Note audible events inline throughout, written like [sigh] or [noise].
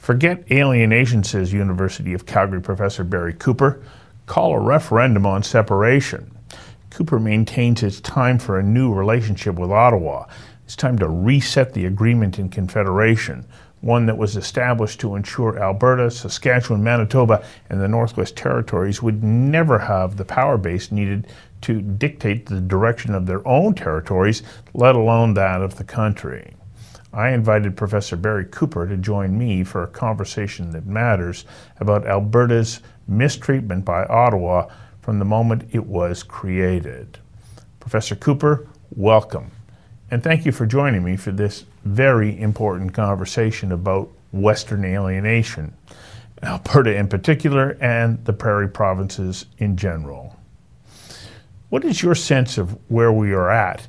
Forget alienation, says University of Calgary professor Barry Cooper. Call a referendum on separation. Cooper maintains it's time for a new relationship with Ottawa. It's time to reset the agreement in Confederation, one that was established to ensure Alberta, Saskatchewan, Manitoba, and the Northwest Territories would never have the power base needed to dictate the direction of their own territories, let alone that of the country. I invited Professor Barry Cooper to join me for a conversation that matters about Alberta's mistreatment by Ottawa from the moment it was created. Professor Cooper, welcome. And thank you for joining me for this very important conversation about Western alienation, Alberta in particular, and the prairie provinces in general. What is your sense of where we are at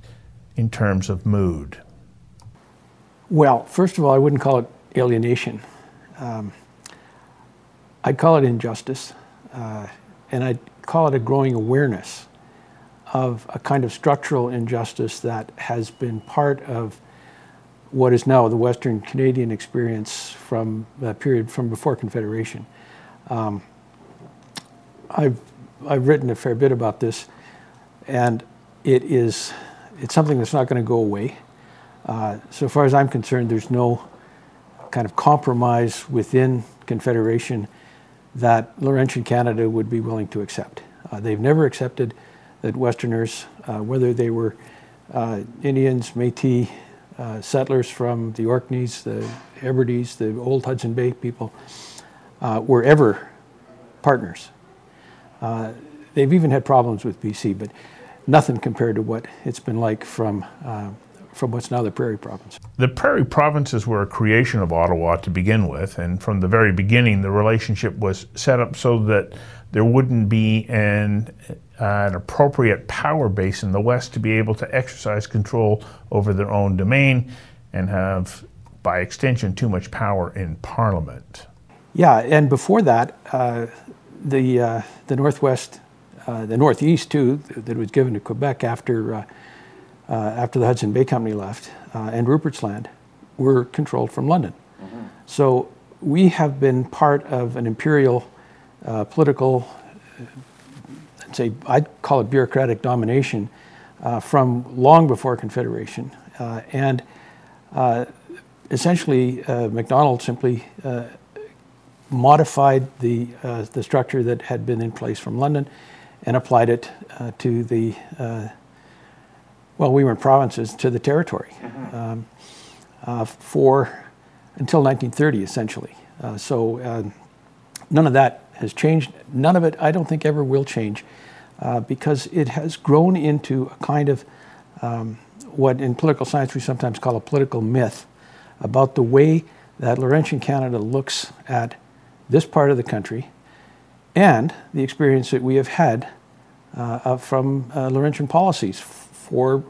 in terms of mood? Well, first of all, I wouldn't call it alienation. Um, I'd call it injustice, uh, and I'd call it a growing awareness of a kind of structural injustice that has been part of what is now the Western Canadian experience from a period from before Confederation. Um, I've, I've written a fair bit about this, and it is it's something that's not going to go away. Uh, so far as I'm concerned, there's no kind of compromise within Confederation that Laurentian Canada would be willing to accept. Uh, they've never accepted that Westerners, uh, whether they were uh, Indians, Métis, uh, settlers from the Orkneys, the Hebrides, the old Hudson Bay people, uh, were ever partners. They've even had problems with BC, but nothing compared to what it's been like from from what's now the Prairie Province. The Prairie Provinces were a creation of Ottawa to begin with, and from the very beginning, the relationship was set up so that there wouldn't be an, uh, an appropriate power base in the West to be able to exercise control over their own domain and have, by extension, too much power in Parliament. Yeah, and before that, uh, the uh, the Northwest, uh, the Northeast too, that was given to Quebec after uh, uh, after the Hudson Bay Company left, and Rupert's Land, were controlled from London. Mm-hmm. So we have been part of an imperial uh, political, I'd say, I'd call it bureaucratic domination uh, from long before Confederation. Uh, and uh, essentially, uh, Macdonald simply modified the, the structure that had been in place from London and applied it to the, well, we were in provinces, to the territory mm-hmm. um, for until 1930, essentially. so none of that has changed. None of it, I don't think, ever will change uh, because it has grown into a kind of um, what in political science we sometimes call a political myth about the way that Laurentian Canada looks at this part of the country and the experience that we have had uh, from uh, Laurentian policies for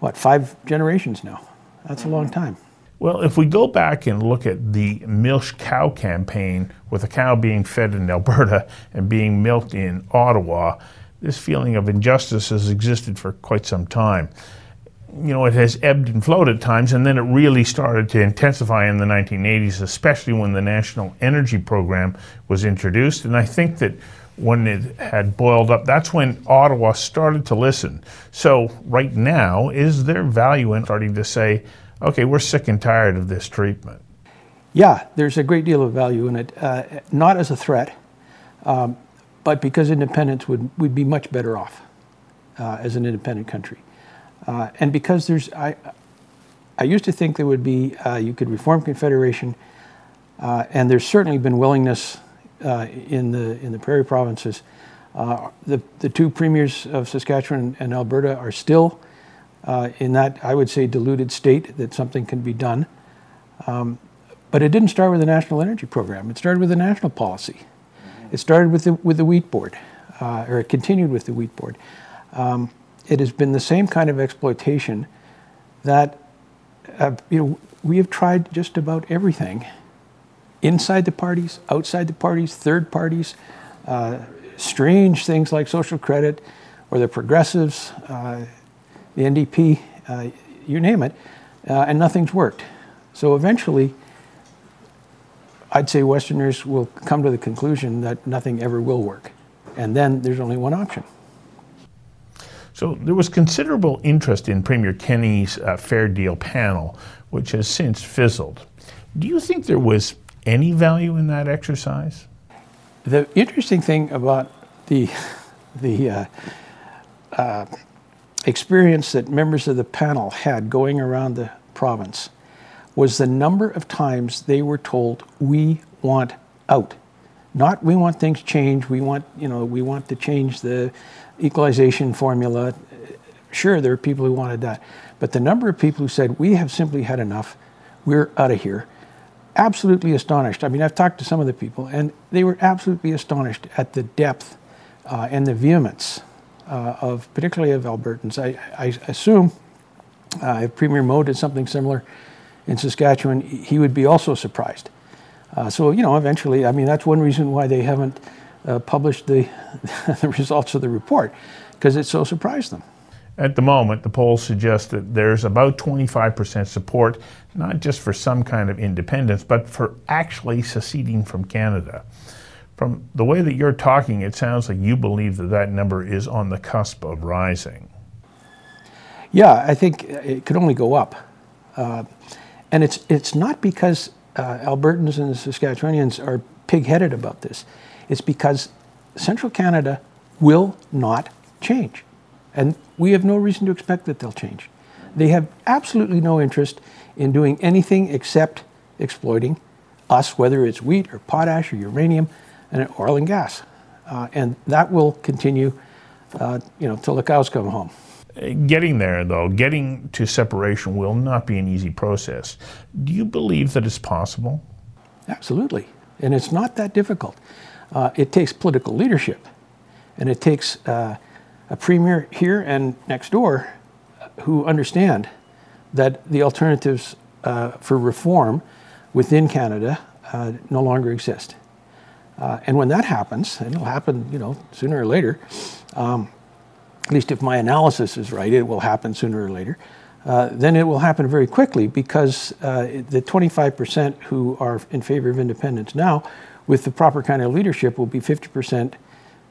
what, five generations now. That's a long mm-hmm. time. Well, if we go back and look at the Milch Cow campaign, with a cow being fed in Alberta [laughs] and being milked in Ottawa, this feeling of injustice has existed for quite some time. You know, it has ebbed and flowed at times, and then it really started to intensify in the 1980s, especially when the National Energy Program was introduced. And I think that when it had boiled up, that's when Ottawa started to listen. So, right now, is there value in starting to say, okay, we're sick and tired of this treatment. Yeah, there's a great deal of value in it, uh, not as a threat, um, but because independence would would be much better off uh, as an independent country, uh, and because there's I, I used to think there would be uh, you could reform Confederation, uh, and there's certainly been willingness uh, in the in the prairie provinces. the the two premiers of Saskatchewan and Alberta are still uh, in that, I would say, diluted state that something can be done. Um, but it didn't start with the National Energy Program. It started with the national policy. It started with the, with the Wheat Board, uh, or it continued with the Wheat Board. Um, it has been the same kind of exploitation that uh, you know, we have tried just about everything inside the parties, outside the parties, third parties, uh, strange things like social credit or the progressives. Uh, the NDP, uh, you name it, uh, and nothing's worked. So eventually, I'd say Westerners will come to the conclusion that nothing ever will work. And then there's only one option. So there was considerable interest in Premier Kenney's uh, Fair Deal panel, which has since fizzled. Do you think there was any value in that exercise? The interesting thing about the the uh, uh, experience that members of the panel had going around the province was the number of times they were told, "We want out," not "We want things changed." We want you know we want to change the equalization formula. Sure, there are people who wanted that, but the number of people who said, "We have simply had enough. We're out of here." Absolutely astonished. I mean, I've talked to some of the people, and they were absolutely astonished at the depth uh, and the vehemence uh, of, particularly of Albertans. I, I assume uh, if Premier Moe did something similar in Saskatchewan, he would be also surprised. Uh, so, you know, eventually, I mean, that's one reason why they haven't uh, published the, [laughs] the results of the report, because it so surprised them. At the moment, the polls suggest that there's about 25% support, not just for some kind of independence, but for actually seceding from Canada. From the way that you're talking, it sounds like you believe that that number is on the cusp of rising. Yeah, I think it could only go up. Uh, and it's, it's not because uh, Albertans and Saskatchewanians are pig headed about this, it's because Central Canada will not change. And we have no reason to expect that they'll change. They have absolutely no interest in doing anything except exploiting us, whether it's wheat or potash or uranium and oil and gas. Uh, and that will continue, uh, you know, till the cows come home. Getting there, though, getting to separation will not be an easy process. Do you believe that it's possible? Absolutely. And it's not that difficult. Uh, it takes political leadership, and it takes uh, a premier here and next door who understand that the alternatives uh, for reform within Canada uh, no longer exist. Uh, and when that happens, and it'll happen, you know, sooner or later, um, at least if my analysis is right, it will happen sooner or later. Uh, then it will happen very quickly because uh, the 25% who are in favor of independence now, with the proper kind of leadership, will be 50%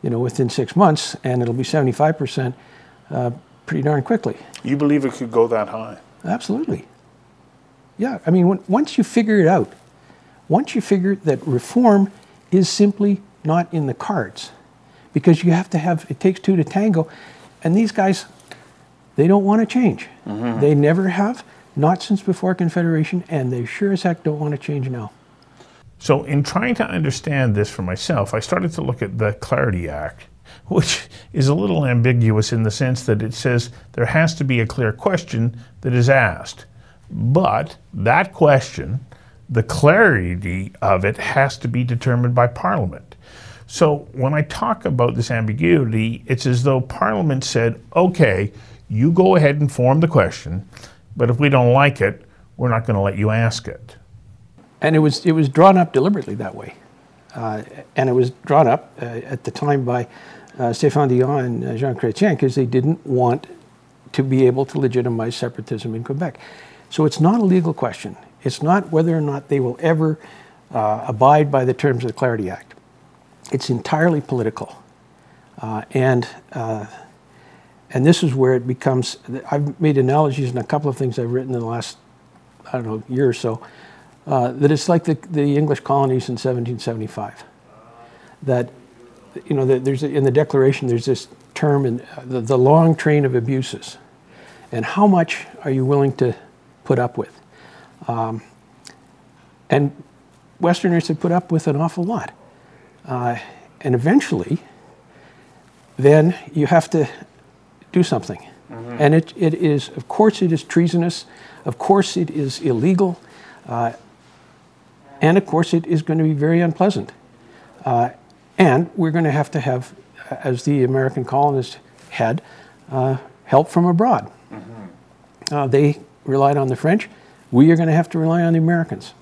you know, within six months, and it'll be 75% uh, pretty darn quickly. You believe it could go that high? Absolutely. Yeah, I mean, when, once you figure it out, once you figure that reform is simply not in the cards, because you have to have, it takes two to tango, and these guys, they don't want to change. Mm-hmm. They never have, not since before Confederation, and they sure as heck don't want to change now. So, in trying to understand this for myself, I started to look at the Clarity Act, which is a little ambiguous in the sense that it says there has to be a clear question that is asked. But that question, the clarity of it, has to be determined by Parliament. So, when I talk about this ambiguity, it's as though Parliament said, okay, you go ahead and form the question, but if we don't like it, we're not going to let you ask it and it was it was drawn up deliberately that way, uh, and it was drawn up uh, at the time by uh, Stéphane Dion and uh, Jean Chrétien because they didn't want to be able to legitimize separatism in Quebec. So it's not a legal question. It's not whether or not they will ever uh, abide by the terms of the Clarity Act. It's entirely political, uh, and. and this is where it becomes. I've made analogies in a couple of things I've written in the last, I don't know, year or so, uh, that it's like the, the English colonies in 1775. That, you know, that there's a, in the Declaration, there's this term in uh, the, the long train of abuses. And how much are you willing to put up with? Um, and Westerners have put up with an awful lot. Uh, and eventually, then you have to do something. Mm-hmm. And it, it is, of course, it is treasonous. Of course, it is illegal. Uh, and of course, it is going to be very unpleasant. Uh, and we're going to have to have, as the American colonists had, uh, help from abroad. Mm-hmm. Uh, they relied on the French. We are going to have to rely on the Americans.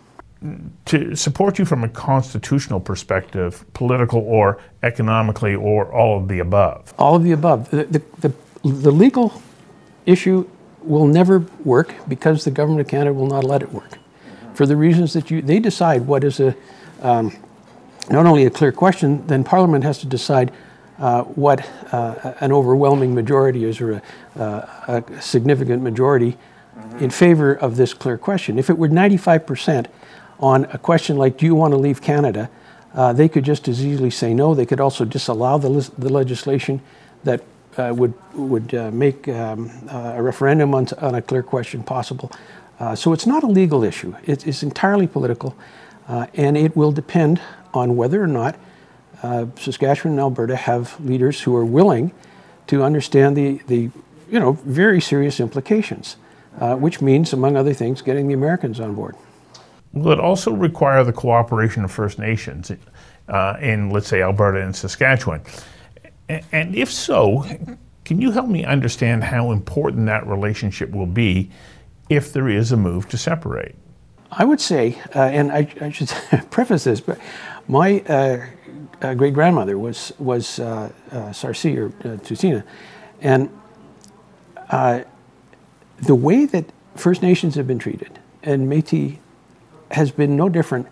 To support you from a constitutional perspective, political or economically, or all of the above? All of the above. The, the, the, the legal issue will never work because the government of Canada will not let it work for the reasons that you, they decide what is a, um, not only a clear question, then Parliament has to decide uh, what uh, an overwhelming majority is or a, uh, a significant majority mm-hmm. in favor of this clear question. If it were 95% on a question like, do you want to leave Canada? Uh, they could just as easily say no. They could also disallow the, the legislation that uh, would, would uh, make um, a referendum on, on, a clear question possible. So it's not a legal issue, it, it's entirely political, and it will depend on whether or not uh, Saskatchewan and Alberta have leaders who are willing to understand the, the you know, very serious implications, uh, which means, among other things, getting the Americans on board. Will it also require the cooperation of First Nations uh, in, let's say, Alberta and Saskatchewan? And if so, can you help me understand how important that relationship will be if there is a move to separate? I would say, uh, and I, I, should [laughs] preface this, but my uh, uh, great grandmother was was uh, uh, Sarsi or uh, Tsuut'ina, and the way that First Nations have been treated and Métis has been no different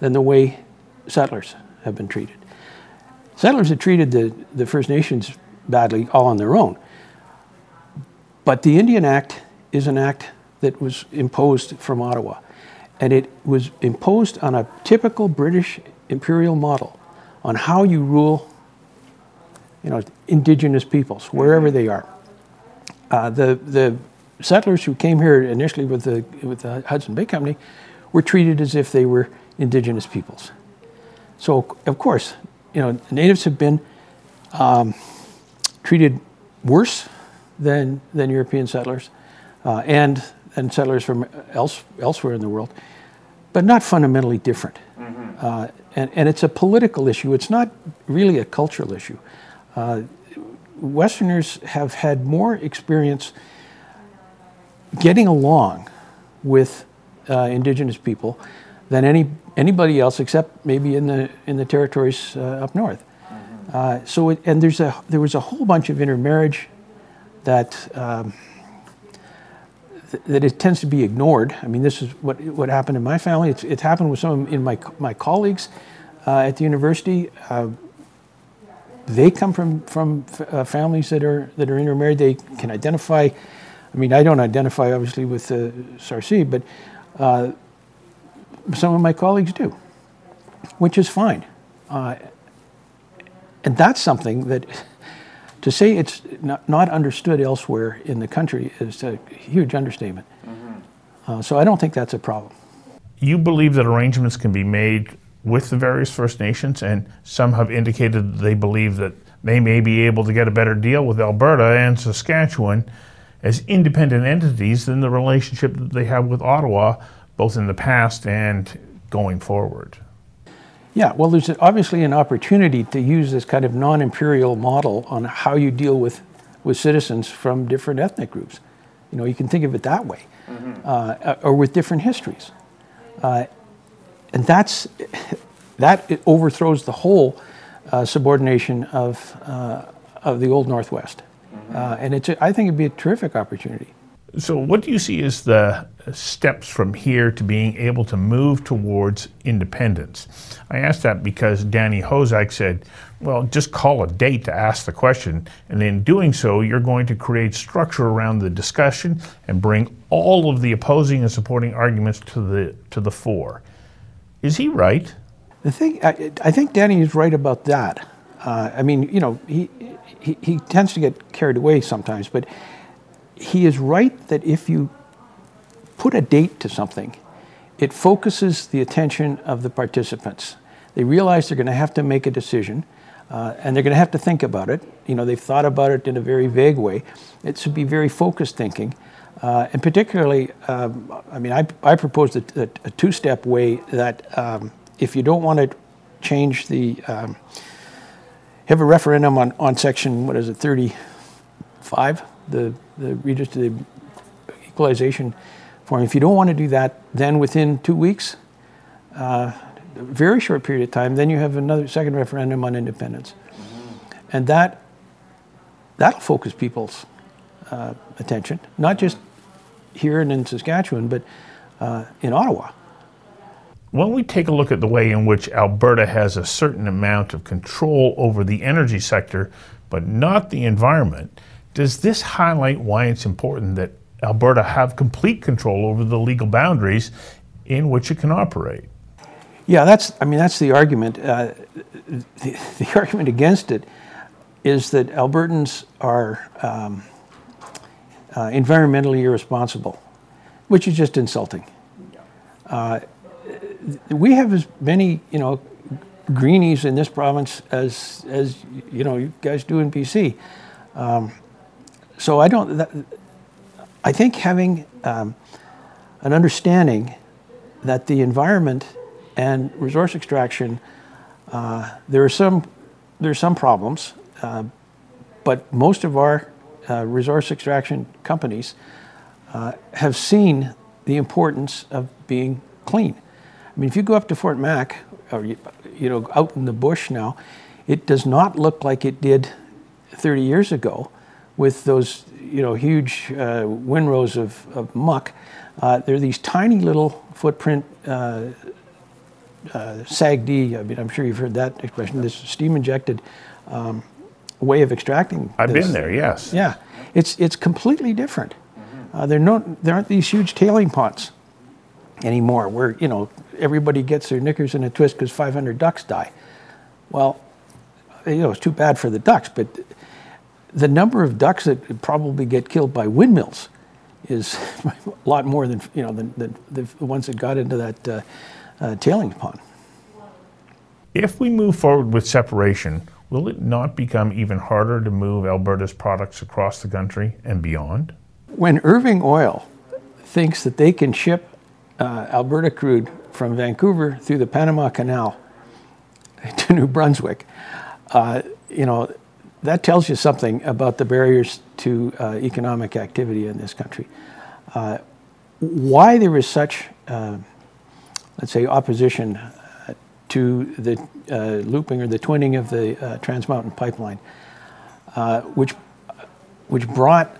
than the way settlers have been treated. Settlers have treated the, the First Nations badly all on their own, but the Indian Act is an act that was imposed from Ottawa, and it was imposed on a typical British imperial model on how you rule you know, indigenous peoples, wherever they are. Uh, the, the settlers who came here initially with the, with the Hudson Bay Company were treated as if they were indigenous peoples. So, of course, you know, natives have been um, treated worse than, than European settlers uh, and, and settlers from else, elsewhere in the world, but not fundamentally different. Mm-hmm. Uh, and, and it's a political issue, it's not really a cultural issue. Uh, Westerners have had more experience getting along with uh, indigenous people than any, anybody else except maybe in the, in the territories uh, up north. Mm-hmm. Uh, so, it, and there's a, there was a whole bunch of intermarriage that um, that it tends to be ignored. I mean, this is what, what happened in my family. It's, it's happened with some in my, my colleagues uh, at the university. Uh, they come from, from uh, families that are, that are intermarried. They can identify, I mean, I don't identify obviously with uh, Sarsi, but uh, some of my colleagues do, which is fine. Uh, and that's something that to say it's not, not, understood elsewhere in the country is a huge understatement. Mm-hmm. Uh, so I don't think that's a problem. You believe that arrangements can be made with the various First Nations, and some have indicated they believe that they may be able to get a better deal with Alberta and Saskatchewan as independent entities than the relationship that they have with Ottawa, both in the past and going forward. Yeah, well, there's obviously an opportunity to use this kind of non imperial model on how you deal with, with citizens from different ethnic groups. You know, you can think of it that way, mm-hmm. uh, or with different histories. Uh, and that's, [laughs] that it overthrows the whole uh, subordination of, uh, of the Old Northwest. Mm-hmm. Uh, and it's, a, I think it'd be a terrific opportunity. So, what do you see as the steps from here to being able to move towards independence? I ask that because Danny Hozak said, well, just call a date to ask the question, and in doing so, you're going to create structure around the discussion and bring all of the opposing and supporting arguments to the, to the fore. Is he right? The thing, I, I think Danny is right about that. Uh, I mean, you know, he, he, he tends to get carried away sometimes, but he is right that if you put a date to something, it focuses the attention of the participants. They realize they're going to have to make a decision. Uh, and they're going to have to think about it. You know, they've thought about it in a very vague way. It should be very focused thinking. Uh, and particularly, um, I mean, I, I proposed a, a, two step way that um, if you don't want to change the, um, have a referendum on, on section, what is it, 35? the, the the equalization form. If you don't want to do that, then within two weeks, uh, a very short period of time, then you have another second referendum on independence. Mm-hmm. And that, that'll focus people's uh, attention, not just here and in Saskatchewan, but uh, in Ottawa. When we take a look at the way in which Alberta has a certain amount of control over the energy sector, but not the environment, does this highlight why it's important that Alberta have complete control over the legal boundaries in which it can operate? Yeah, that's, I mean, that's the argument. Uh, the, the [laughs] argument against it is that Albertans are um, uh, environmentally irresponsible, which is just insulting. Uh, we have as many, you know, greenies in this province as, as you know, you guys do in BC. Um, so I don't, that, I think having um, an understanding that the environment and resource extraction, uh, there are some, there are some problems, uh, but most of our uh, resource extraction companies uh, have seen the importance of being clean. I mean, if you go up to Fort Mac, or you, you know, out in the bush now, it does not look like it did 30 years ago with those, you know, huge uh, windrows of, of muck. Uh, there are these tiny little footprint uh, uh, SAGD. I mean, I'm sure you've heard that expression. This steam injected um, way of extracting. I've this. been there, yes. Yeah, it's it's completely different. Uh, there no there aren't these huge tailing ponds anymore where you know everybody gets their knickers in a twist because 500 ducks die. Well, you know it's too bad for the ducks, but the number of ducks that probably get killed by windmills is [laughs] a lot more than you know than, than the ones that got into that uh, uh, tailing pond. If we move forward with separation, will it not become even harder to move Alberta's products across the country and beyond? When Irving Oil thinks that they can ship uh, Alberta crude from Vancouver through the Panama Canal [laughs] to New Brunswick, uh, you know, that tells you something about the barriers to uh, economic activity in this country. Uh, why there is such, uh, let's say, opposition uh, to the uh, looping or the twinning of the uh, Trans Mountain Pipeline, which, which brought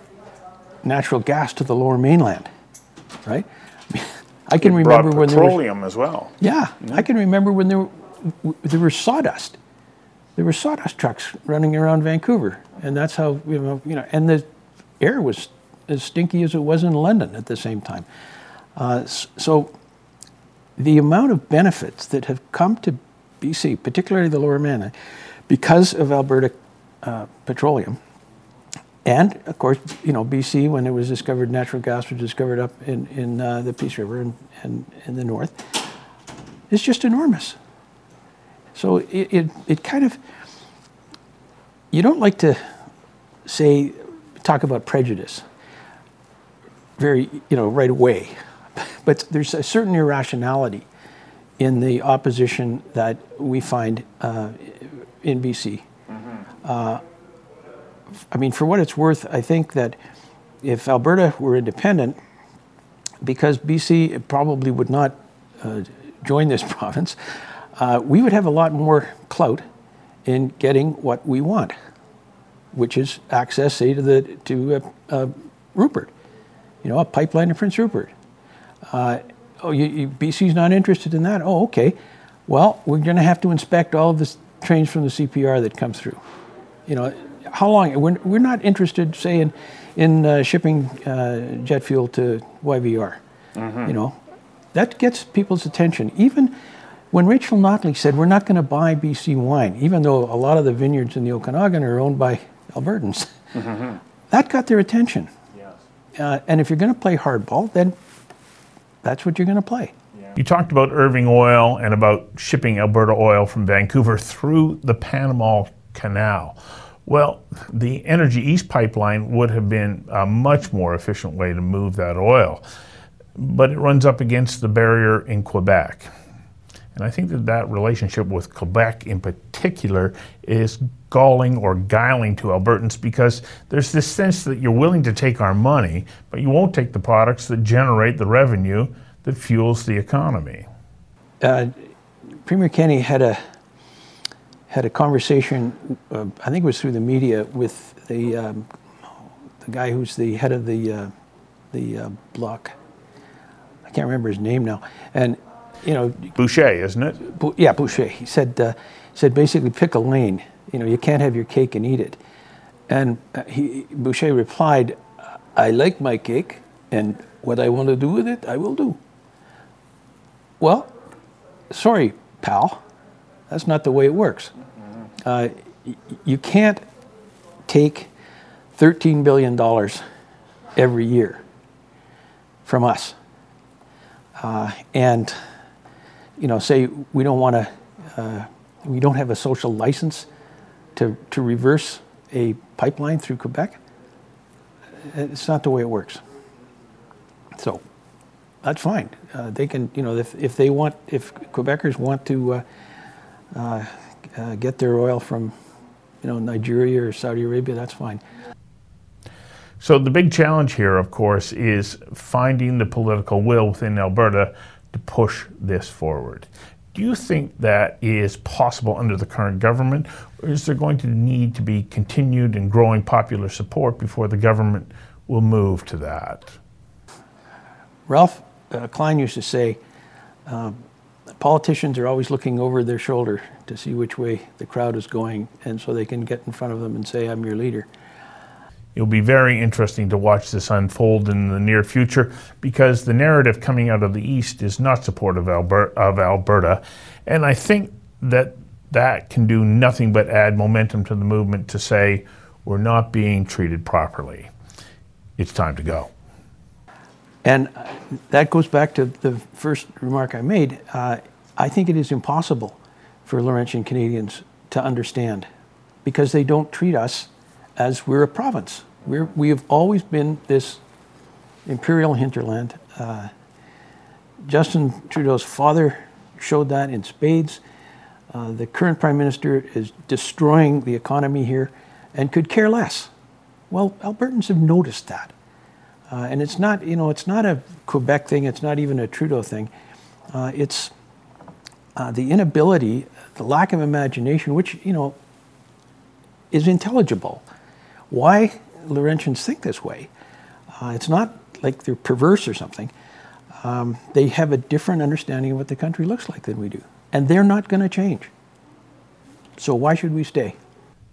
natural gas to the lower mainland, right? I can It remember when there was petroleum as well. yeah, I can remember when there, there was sawdust. There were sawdust trucks running around Vancouver, and that's how you know, you know, and the air was as stinky as it was in London at the same time. Uh, so, the amount of benefits that have come to BC, particularly the Lower Mainland, because of Alberta uh, petroleum, and of course, you know, BC, when it was discovered, natural gas was discovered up in, in uh, the Peace River and, and in the north, is just enormous. So it, it, it kind of, you don't like to say, talk about prejudice very, you know, right away. [laughs] But there's a certain irrationality in the opposition that we find uh, in BC. I mean, for what it's worth, I think that if Alberta were independent, because BC probably would not uh, join this [laughs] province, uh, we would have a lot more clout in getting what we want, which is access, say, to the to uh, uh, Rupert, you know, a pipeline to Prince Rupert. Uh, oh, you, you, BC's not interested in that. Oh, okay. Well, we're going to have to inspect all of the trains from the CPR that come through. You know, how long? We're, we're not interested, say, in, in uh, shipping uh, jet fuel to YVR. You know, that gets people's attention. Even when Rachel Notley said, we're not going to buy BC wine, even though a lot of the vineyards in the Okanagan are owned by Albertans, that got their attention. Uh, and if you're going to play hardball, then that's what you're going to play. You talked about Irving Oil and about shipping Alberta oil from Vancouver through the Panama Canal. Well, the Energy East pipeline would have been a much more efficient way to move that oil, but it runs up against the barrier in Quebec. And I think that that relationship with Quebec in particular is galling or guiling to Albertans because there's this sense that you're willing to take our money, but you won't take the products that generate the revenue that fuels the economy. Uh, Premier Kenney had a had a conversation. Uh, I think it was through the media with the um, the guy who's the head of the uh, the uh, Bloc. I can't remember his name now. And you know, Boucher, isn't it? Bou- yeah, Boucher. He said, uh, said basically pick a lane. You know, you can't have your cake and eat it. And uh, he, Boucher replied, I like my cake, and what I want to do with it, I will do. Well, sorry, pal. That's not the way it works. Uh, y- you can't take $13 billion every year from us uh, and you know, say we don't want to, uh, we don't have a social license to, to reverse a pipeline through Quebec. It's not the way it works. So that's fine. Uh, they can, you know, if, if they want, if Quebecers want to uh, uh, uh, get their oil from, you know, Nigeria or Saudi Arabia, that's fine. So the big challenge here, of course, is finding the political will within Alberta to push this forward. Do you think that is possible under the current government, or is there going to need to be continued and growing popular support before the government will move to that? Ralph uh, Klein used to say, um, politicians are always looking over their shoulder to see which way the crowd is going, and so they can get in front of them and say, I'm your leader. It'll be very interesting to watch this unfold in the near future because the narrative coming out of the East is not supportive of Alberta. And I think that that can do nothing but add momentum to the movement to say we're not being treated properly. It's time to go. And that goes back to the first remark I made. Uh, I think it is impossible for Laurentian Canadians to understand because they don't treat us as we're a province. We're, we have always been this imperial hinterland. Uh, Justin Trudeau's father showed that in spades. Uh, the current prime minister is destroying the economy here and could care less. Well, Albertans have noticed that. Uh, and it's not, you know, it's not a Quebec thing. It's not even a Trudeau thing. Uh, it's uh, the inability, the lack of imagination, which you know is intelligible. Why Laurentians think this way? Uh, it's not like they're perverse or something. Um, they have a different understanding of what the country looks like than we do, and they're not going to change. So why should we stay?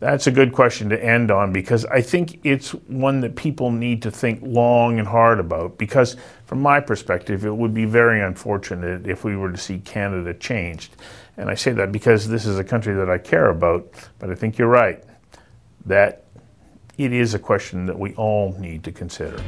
That's a good question to end on because I think it's one that people need to think long and hard about. Because, from my perspective, it would be very unfortunate if we were to see Canada changed. And I say that because this is a country that I care about, but I think you're right that it is a question that we all need to consider.